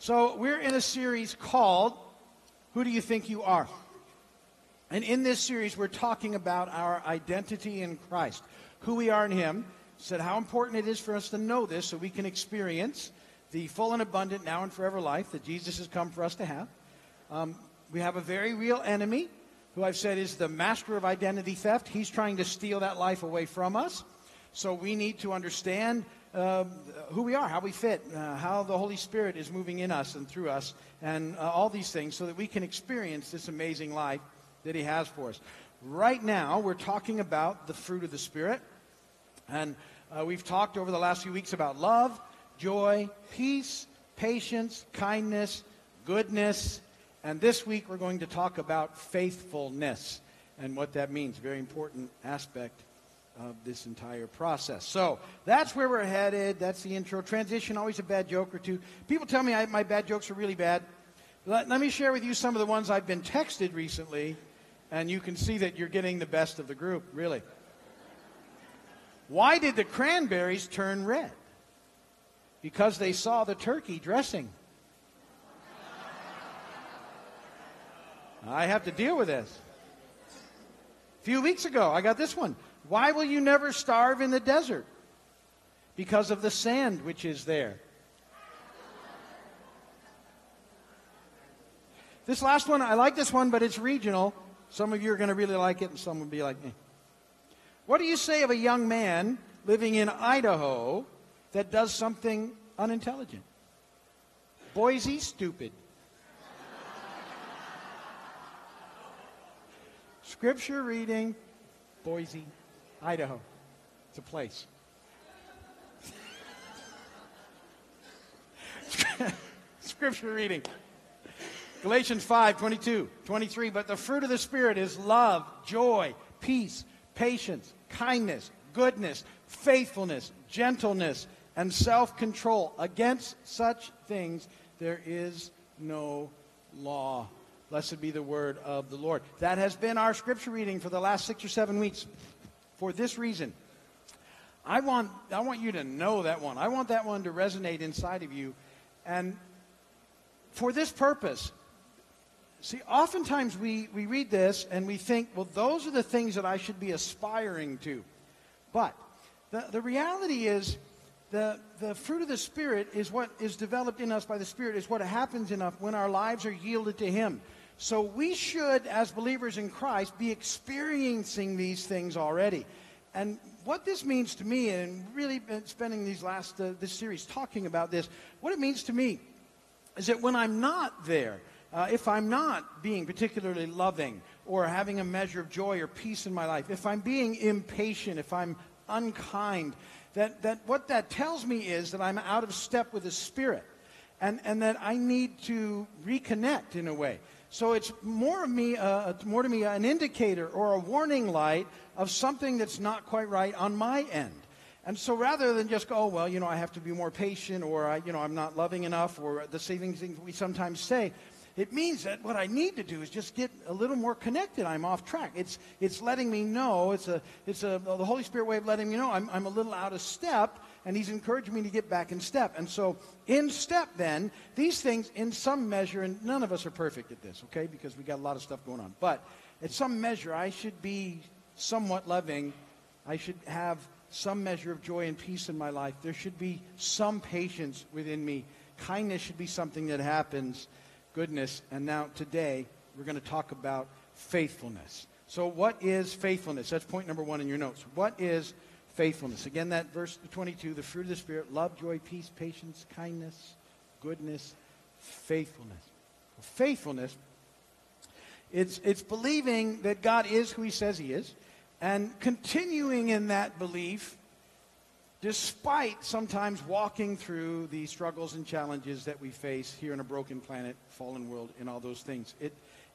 So, we're in a series called Who Do You Think You Are? And in this series, we're talking about our identity in Christ, who we are in Him. Said how important it is for us to know this so we can experience the full and abundant now and forever life that Jesus has come for us to have. Um, we have a very real enemy who I've said is the master of identity theft. He's trying to steal that life away from us. So we need to understand uh, who we are, how we fit, uh, how the Holy Spirit is moving in us and through us, and uh, all these things so that we can experience this amazing life that He has for us. Right now, we're talking about the fruit of the Spirit. And uh, we've talked over the last few weeks about love, joy, peace, patience, kindness, goodness. And this week, we're going to talk about faithfulness and what that means. Very important aspect of this entire process. So that's where we're headed. That's the intro. Transition, always a bad joke or two. People tell me I, my bad jokes are really bad. Let, let me share with you some of the ones I've been texted recently, and you can see that you're getting the best of the group, really. Why did the cranberries turn red? Because they saw the turkey dressing. I have to deal with this. A few weeks ago, I got this one. Why will you never starve in the desert? Because of the sand which is there. This last one, I like this one, but it's regional. Some of you are going to really like it, and some will be like me. What do you say of a young man living in Idaho that does something unintelligent? Boise, stupid. Scripture reading, Boise, Idaho. It's a place. Scripture reading. Galatians 5, 22, 23. But the fruit of the Spirit is love, joy, peace, patience, kindness, goodness, faithfulness, gentleness, and self control. Against such things there is no law. Blessed be the word of the Lord. That has been our scripture reading for the last six or seven weeks for this reason. I want, I want you to know that one. I want that one to resonate inside of you. And for this purpose, see, oftentimes we, we read this and we think, well, those are the things that I should be aspiring to. But the, the reality is, the, the fruit of the Spirit is what is developed in us by the Spirit, is what happens in us when our lives are yielded to Him. So we should, as believers in Christ, be experiencing these things already. And what this means to me, and really been spending these last uh, this series talking about this, what it means to me is that when I'm not there, uh, if I'm not being particularly loving or having a measure of joy or peace in my life, if I'm being impatient, if I'm unkind, that, that what that tells me is that I'm out of step with the Spirit and, and that I need to reconnect in a way. So it's more, of me, uh, more to me an indicator or a warning light of something that's not quite right on my end. And so rather than just go, oh, well, you know, I have to be more patient or, I, you know, I'm not loving enough or the saving things we sometimes say, it means that what I need to do is just get a little more connected. I'm off track. It's, it's letting me know, it's, a, it's a, the Holy Spirit way of letting me know I'm, I'm a little out of step and he's encouraging me to get back in step. And so, in step, then, these things, in some measure, and none of us are perfect at this, okay, because we got a lot of stuff going on. But at some measure, I should be somewhat loving. I should have some measure of joy and peace in my life. There should be some patience within me. Kindness should be something that happens. Goodness. And now, today, we're going to talk about faithfulness. So, what is faithfulness? That's point number one in your notes. What is faithfulness. Again, that verse 22, the fruit of the Spirit, love, joy, peace, patience, kindness, goodness, faithfulness. Faithfulness, it's, it's believing that God is who he says he is and continuing in that belief despite sometimes walking through the struggles and challenges that we face here in a broken planet, fallen world, and all those things. It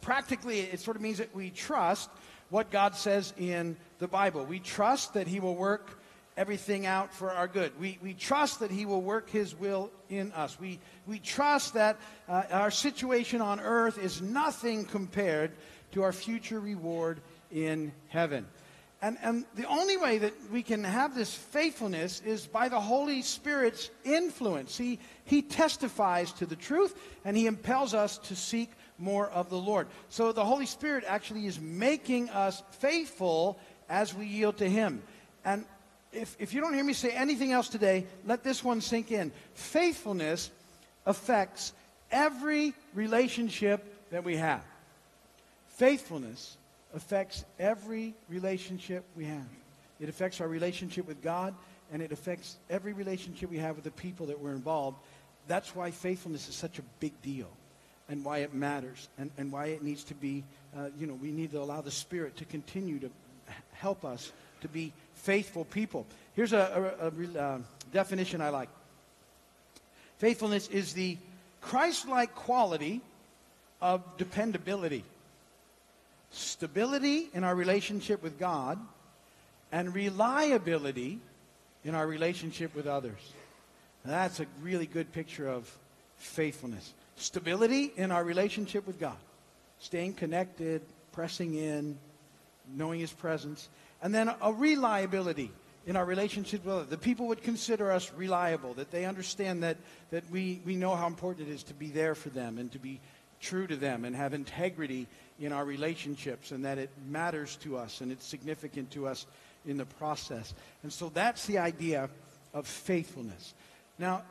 practically it sort of means that we trust what God says in the Bible. We trust that He will work everything out for our good. We, we trust that He will work His will in us. We, we trust that uh, our situation on earth is nothing compared to our future reward in heaven. And, and the only way that we can have this faithfulness is by the Holy Spirit's influence. He, he testifies to the truth and he impels us to seek more of the Lord. So the Holy Spirit actually is making us faithful as we yield to him. And if, if you don't hear me say anything else today, let this one sink in. Faithfulness affects every relationship that we have. Faithfulness affects every relationship we have. It affects our relationship with God, and it affects every relationship we have with the people that we're involved. That's why faithfulness is such a big deal and why it matters and, and why it needs to be, uh, you know, we need to allow the Spirit to continue to help us to be faithful people. Here's a, a, a uh, definition I like faithfulness is the Christ like quality of dependability stability in our relationship with God, and reliability in our relationship with others. That's a really good picture of faithfulness. Stability in our relationship with God, staying connected, pressing in, knowing His presence, and then a reliability in our relationship with others. The people would consider us reliable, that they understand that, that we, we know how important it is to be there for them and to be true to them and have integrity in our relationships and that it matters to us and it's significant to us in the process. And so that's the idea of faithfulness. Now,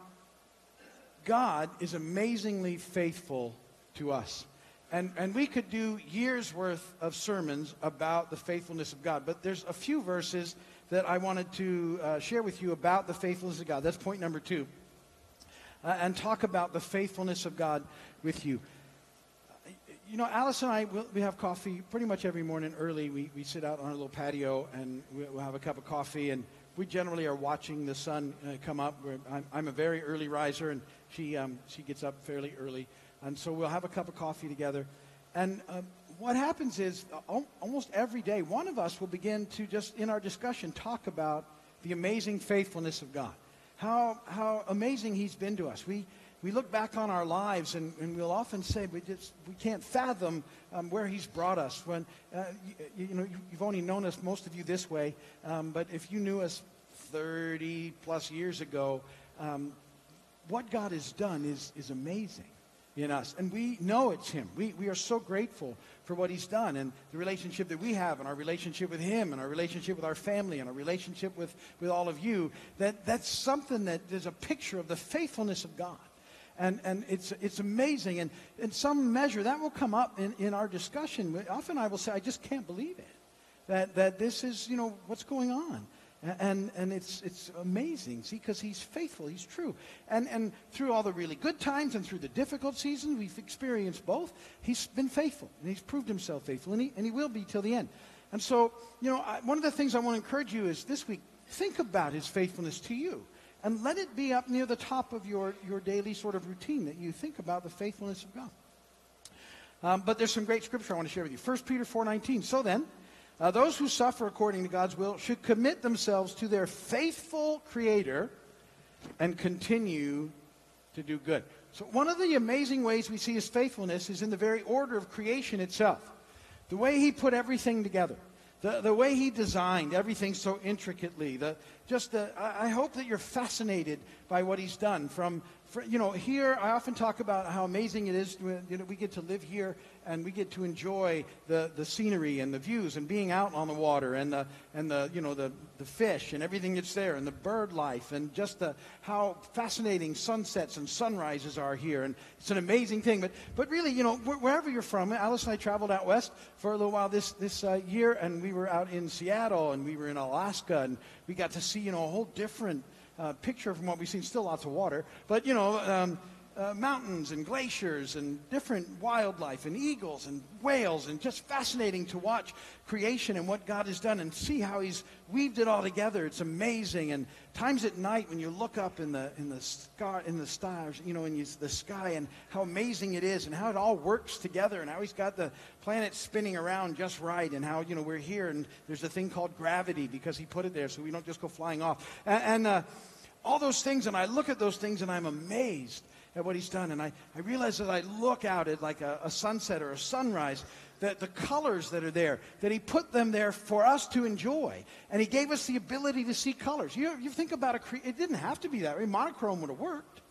God is amazingly faithful to us. And, and we could do years worth of sermons about the faithfulness of God, but there's a few verses that I wanted to uh, share with you about the faithfulness of God. That's point number two. Uh, and talk about the faithfulness of God with you you know, Alice and I, we'll, we have coffee pretty much every morning early. We, we sit out on a little patio and we'll have a cup of coffee. And we generally are watching the sun uh, come up. I'm, I'm, a very early riser, and she, um, she gets up fairly early. And so we'll have a cup of coffee together. And um, what happens is uh, almost every day, one of us will begin to just, in our discussion, talk about the amazing faithfulness of God. How, how amazing He's been to us. We, we look back on our lives and, and we'll often say we just we can't fathom um, where he's brought us. When uh, you, you, know you've only known us most of you this way um, but if you knew us 30 plus years ago um, what god has done is, is amazing in us. And we know it's him. We, we are so grateful for what he's done and the relationship that we have and our relationship with him and our relationship with our family and our relationship with, with all of you that that's something that is a picture of the faithfulness of god and, and it's, it's amazing. And in some measure, that will come up in, in our discussion. Often I will say, I just can't believe it. That, that this is, you know, what's going on. And, and it's, it's amazing, see, because he's faithful, he's true. And, and through all the really good times and through the difficult seasons, we've experienced both. He's been faithful, and he's proved himself faithful, and he, and he will be till the end. And so, you know, I, one of the things I want to encourage you is this week, think about his faithfulness to you. And let it be up near the top of your, your daily sort of routine that you think about the faithfulness of God. Um, but there's some great scripture I want to share with you. 1 Peter 4.19. So then, uh, those who suffer according to God's will should commit themselves to their faithful Creator and continue to do good. So one of the amazing ways we see his faithfulness is in the very order of creation itself. The way he put everything together. The, the way he designed everything so intricately, the, just the, I, I hope that you're fascinated by what he's done. From, for, you know, here I often talk about how amazing it is. You know, we get to live here and we get to enjoy the, the scenery and the views and being out on the water and the and the you know the, the fish and everything that's there and the bird life and just the how fascinating sunsets and sunrises are here and it's an amazing thing. But but really, you know, wherever you're from, Alice and I traveled out west for a little while this this uh, year and we were out in Seattle and we were in Alaska and we got to see you know a whole different uh, picture from what we've seen. Still lots of water, but you know. Um, uh, mountains and glaciers and different wildlife and eagles and whales and just fascinating to watch creation and what God has done and see how He's weaved it all together. It's amazing. And times at night when you look up in the in the sky in the stars, you know, in the sky and how amazing it is and how it all works together and how He's got the planet spinning around just right and how you know we're here and there's a thing called gravity because He put it there so we don't just go flying off and. and uh, all those things, and I look at those things and I'm amazed at what he's done. And I, I realize as I look out at like a, a sunset or a sunrise that the colors that are there, that He put them there for us to enjoy. And He gave us the ability to see colors. You, you think about a, it didn't have to be that way. Monochrome would have worked.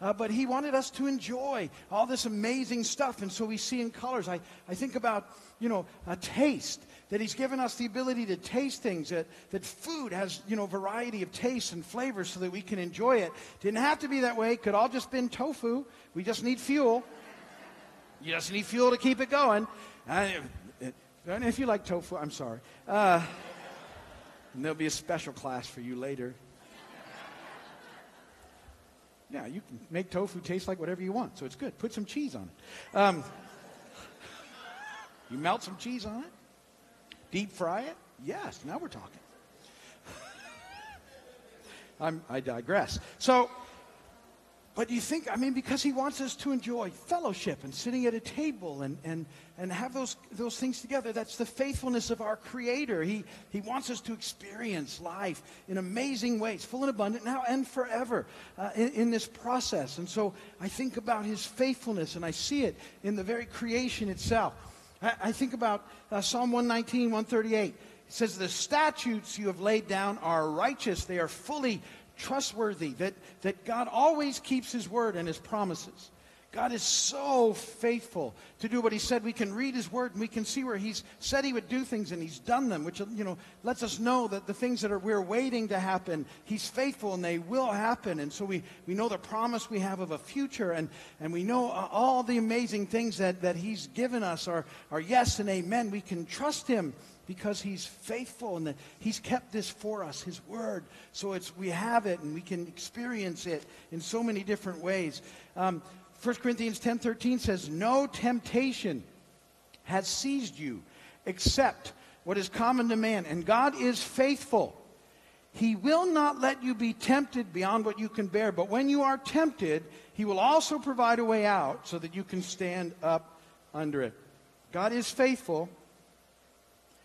Uh, but he wanted us to enjoy all this amazing stuff. And so we see in colors. I, I think about, you know, a taste, that he's given us the ability to taste things, that, that food has, you know, variety of tastes and flavors so that we can enjoy it. Didn't have to be that way. Could all just been tofu. We just need fuel. You just need fuel to keep it going. And if you like tofu, I'm sorry. Uh, there'll be a special class for you later. Yeah, you can make tofu taste like whatever you want, so it's good. Put some cheese on it. Um, you melt some cheese on it, deep fry it. Yes, now we're talking. I'm, I digress. So, but you think, I mean, because he wants us to enjoy fellowship and sitting at a table and, and, and have those, those things together, that's the faithfulness of our Creator. He, he wants us to experience life in amazing ways, full and abundant now and forever uh, in, in this process. And so I think about his faithfulness and I see it in the very creation itself. I, I think about uh, Psalm 119, 138. It says, The statutes you have laid down are righteous, they are fully trustworthy, that, that God always keeps his word and his promises. God is so faithful to do what he said. We can read his word and we can see where he's said he would do things and he's done them, which you know lets us know that the things that are we're waiting to happen, he's faithful and they will happen. And so we, we know the promise we have of a future and, and we know all the amazing things that, that he's given us are, are yes and amen. We can trust him because he's faithful and that he's kept this for us, his word. So it's we have it and we can experience it in so many different ways. Um, 1 Corinthians 10:13 says, "No temptation has seized you except what is common to man, and God is faithful. He will not let you be tempted beyond what you can bear, but when you are tempted, he will also provide a way out so that you can stand up under it." God is faithful.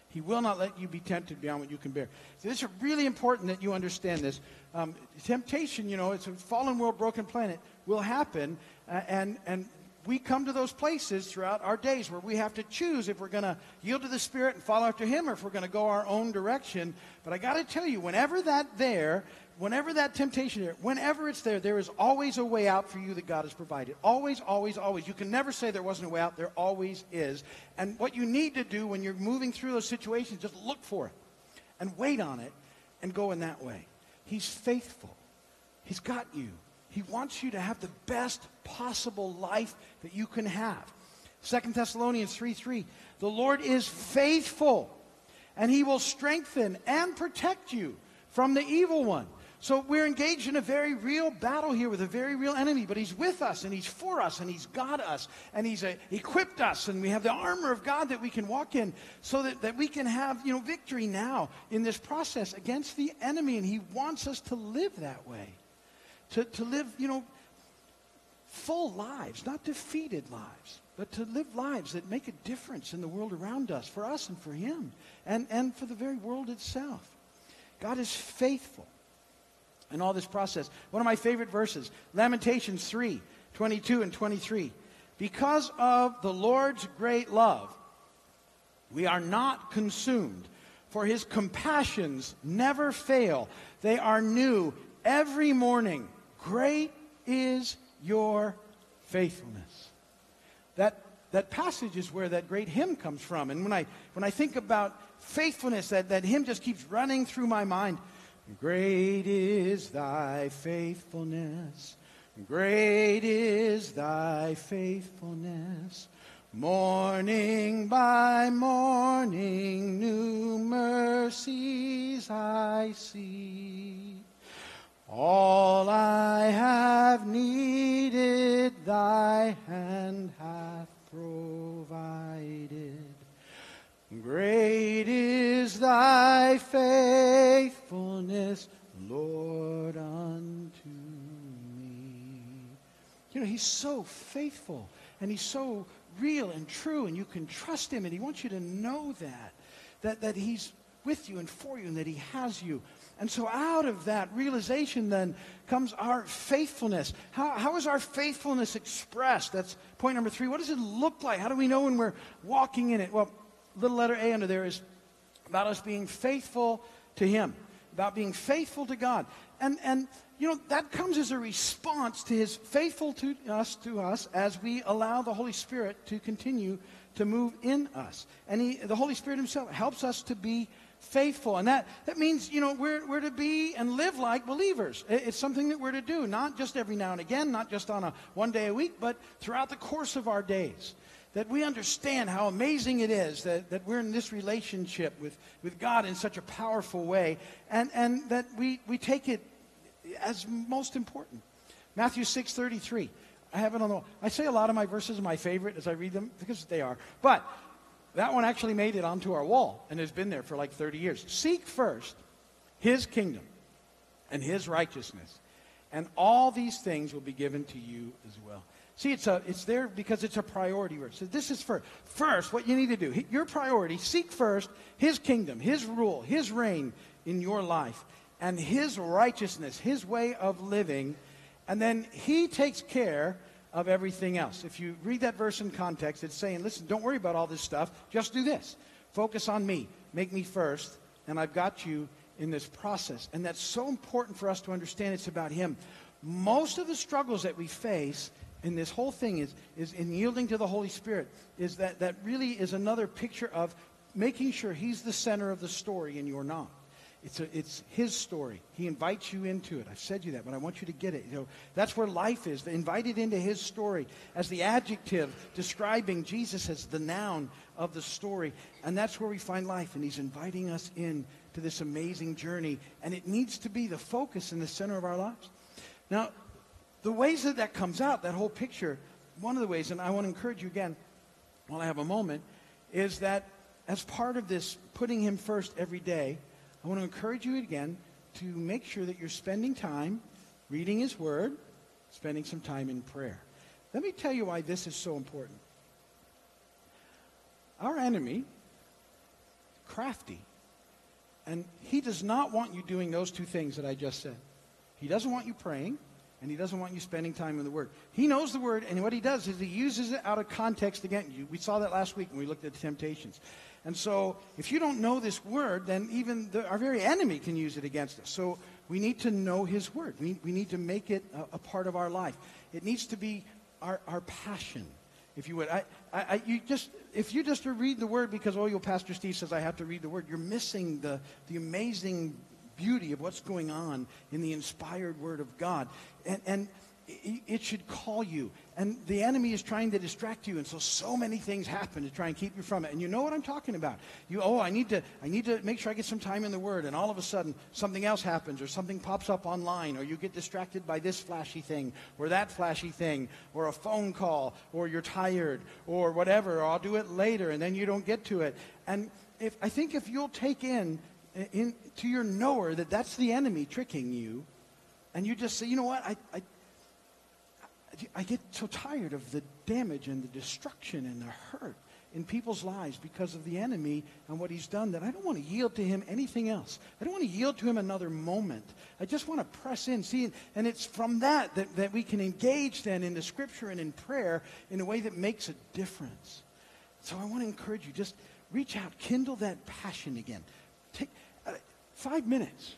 He will not let you be tempted beyond what you can bear. So this is really important that you understand this. Um, temptation, you know, it's a fallen world, broken planet, will happen. And, and we come to those places throughout our days where we have to choose if we're going to yield to the Spirit and follow after Him or if we're going to go our own direction. But I got to tell you, whenever that there, whenever that temptation there, whenever it's there, there is always a way out for you that God has provided. Always, always, always. You can never say there wasn't a way out. There always is. And what you need to do when you're moving through those situations, just look for it and wait on it and go in that way. He's faithful. He's got you. He wants you to have the best possible life that you can have. Second Thessalonians 3 3. The Lord is faithful, and he will strengthen and protect you from the evil one. So we're engaged in a very real battle here with a very real enemy, but he's with us and he's for us and he's got us and he's uh, equipped us and we have the armor of God that we can walk in so that, that we can have, you know, victory now in this process against the enemy and he wants us to live that way. To, to live, you know, full lives, not defeated lives, but to live lives that make a difference in the world around us, for us and for him, and, and for the very world itself. God is faithful in all this process. One of my favorite verses, Lamentations 3 22 and 23. Because of the Lord's great love, we are not consumed, for his compassions never fail. They are new every morning. Great is your faithfulness. That, that passage is where that great hymn comes from. And when I, when I think about faithfulness, that, that hymn just keeps running through my mind. Great is thy faithfulness. Great is thy faithfulness. Morning by morning, new mercies I see. All I have needed, thy hand hath provided. Great is thy faithfulness, Lord, unto me. You know, he's so faithful and he's so real and true, and you can trust him, and he wants you to know that, that, that he's with you and for you, and that he has you. And so out of that realization then comes our faithfulness. How, how is our faithfulness expressed? That's point number three. What does it look like? How do we know when we're walking in it? Well, little letter A under there is about us being faithful to Him, about being faithful to God. And, and you know, that comes as a response to His faithful to us, to us as we allow the Holy Spirit to continue to move in us. And he, the Holy Spirit Himself helps us to be faithful. And that, that means, you know, we're, we're to be and live like believers. It's something that we're to do, not just every now and again, not just on a one day a week, but throughout the course of our days. That we understand how amazing it is that, that we're in this relationship with, with God in such a powerful way, and, and that we, we take it as most important. Matthew 6 33. I have it on the wall. I say a lot of my verses are my favorite as I read them because they are. But that one actually made it onto our wall and has been there for like 30 years. Seek first his kingdom and his righteousness, and all these things will be given to you as well. See, it's, a, it's there because it's a priority verse. So this is first. First, what you need to do, your priority, seek first his kingdom, his rule, his reign in your life, and his righteousness, his way of living, and then he takes care of everything else. If you read that verse in context, it's saying, listen, don't worry about all this stuff. Just do this. Focus on me. Make me first, and I've got you in this process. And that's so important for us to understand it's about Him. Most of the struggles that we face in this whole thing is, is in yielding to the Holy Spirit, is that that really is another picture of making sure He's the center of the story and you're not. It's, a, it's his story. He invites you into it. I've said you that, but I want you to get it. You know, that's where life is. Invited into his story as the adjective describing Jesus as the noun of the story. And that's where we find life. And he's inviting us in to this amazing journey. And it needs to be the focus in the center of our lives. Now, the ways that that comes out, that whole picture, one of the ways, and I want to encourage you again while I have a moment, is that as part of this putting him first every day, I want to encourage you again to make sure that you're spending time reading His Word, spending some time in prayer. Let me tell you why this is so important. Our enemy, crafty, and he does not want you doing those two things that I just said. He doesn't want you praying, and he doesn't want you spending time in the Word. He knows the Word, and what he does is he uses it out of context against you. We saw that last week when we looked at the temptations. And so, if you don't know this word, then even the, our very enemy can use it against us. So, we need to know his word. We, we need to make it a, a part of our life. It needs to be our, our passion, if you would. I, I, you just, if you just read the word because, oh, your Pastor Steve says I have to read the word, you're missing the, the amazing beauty of what's going on in the inspired word of God. And, and it should call you. And the enemy is trying to distract you. And so, so many things happen to try and keep you from it. And you know what I'm talking about. You, oh, I need to, I need to make sure I get some time in the Word. And all of a sudden, something else happens or something pops up online or you get distracted by this flashy thing or that flashy thing or a phone call or you're tired or whatever. Or I'll do it later and then you don't get to it. And if, I think if you'll take in, in to your knower that that's the enemy tricking you, and you just say, you know what, I, I I get so tired of the damage and the destruction and the hurt in people's lives because of the enemy and what he's done that I don't want to yield to him anything else. I don't want to yield to him another moment. I just want to press in. See, and it's from that, that that we can engage then in the scripture and in prayer in a way that makes a difference. So I want to encourage you, just reach out, kindle that passion again. Five minutes.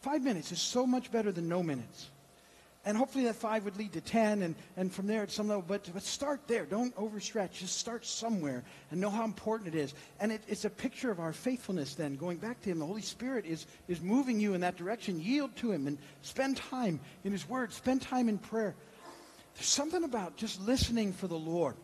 Five minutes is so much better than no minutes. And hopefully that five would lead to 10, and, and from there at some level. But, but start there. Don't overstretch. Just start somewhere and know how important it is. And it, it's a picture of our faithfulness then, going back to Him. The Holy Spirit is, is moving you in that direction. Yield to Him and spend time in His Word, spend time in prayer. There's something about just listening for the Lord.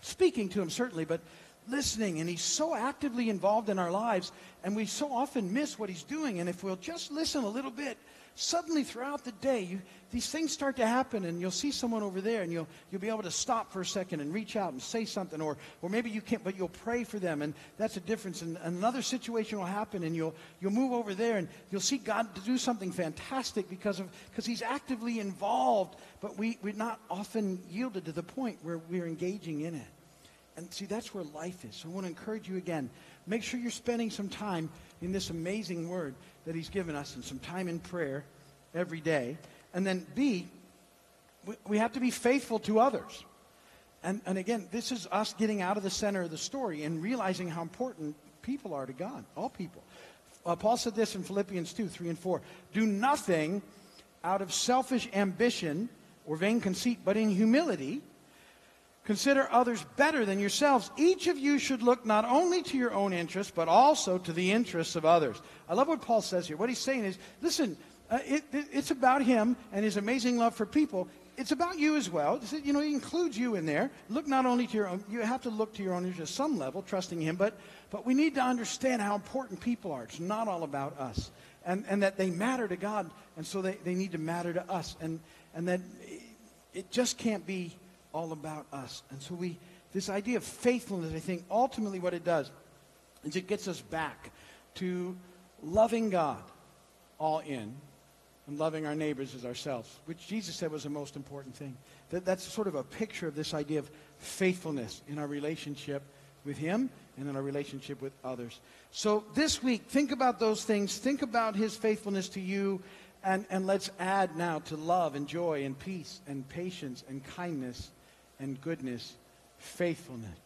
Speaking to Him, certainly, but listening. And He's so actively involved in our lives, and we so often miss what He's doing. And if we'll just listen a little bit, suddenly throughout the day, you, these things start to happen, and you'll see someone over there, and you'll, you'll be able to stop for a second and reach out and say something, or, or maybe you can't, but you'll pray for them, and that's a difference. And another situation will happen, and you'll, you'll move over there, and you'll see God do something fantastic because, of, because He's actively involved, but we, we're not often yielded to the point where we're engaging in it. And see, that's where life is. So I want to encourage you again. Make sure you're spending some time in this amazing word that he's given us and some time in prayer every day. And then B, we, have to be faithful to others. And, and again, this is us getting out of the center of the story and realizing how important people are to God, all people. Uh, Paul said this in Philippians 2 3 and 4. Do nothing out of selfish ambition or vain conceit, but in humility. Consider others better than yourselves. Each of you should look not only to your own interests, but also to the interests of others. I love what Paul says here. What he's saying is listen, uh, it, it, it's about him and his amazing love for people. It's about you as well. You know, he includes you in there. Look not only to your own, you have to look to your own interests some level, trusting him, but, but we need to understand how important people are. It's not all about us. And, and that they matter to God, and so they, they need to matter to us. And, and that it just can't be all about us. And so we, this idea of faithfulness, I think ultimately what it does is it gets us back to loving God all in and loving our neighbors as ourselves, which Jesus said was the most important thing. That, that's sort of a picture of this idea of faithfulness in our relationship with Him and in our relationship with others. So this week, think about those things. Think about His faithfulness to you. And, and let's add now to love and joy and peace and patience and kindness and goodness, faithfulness.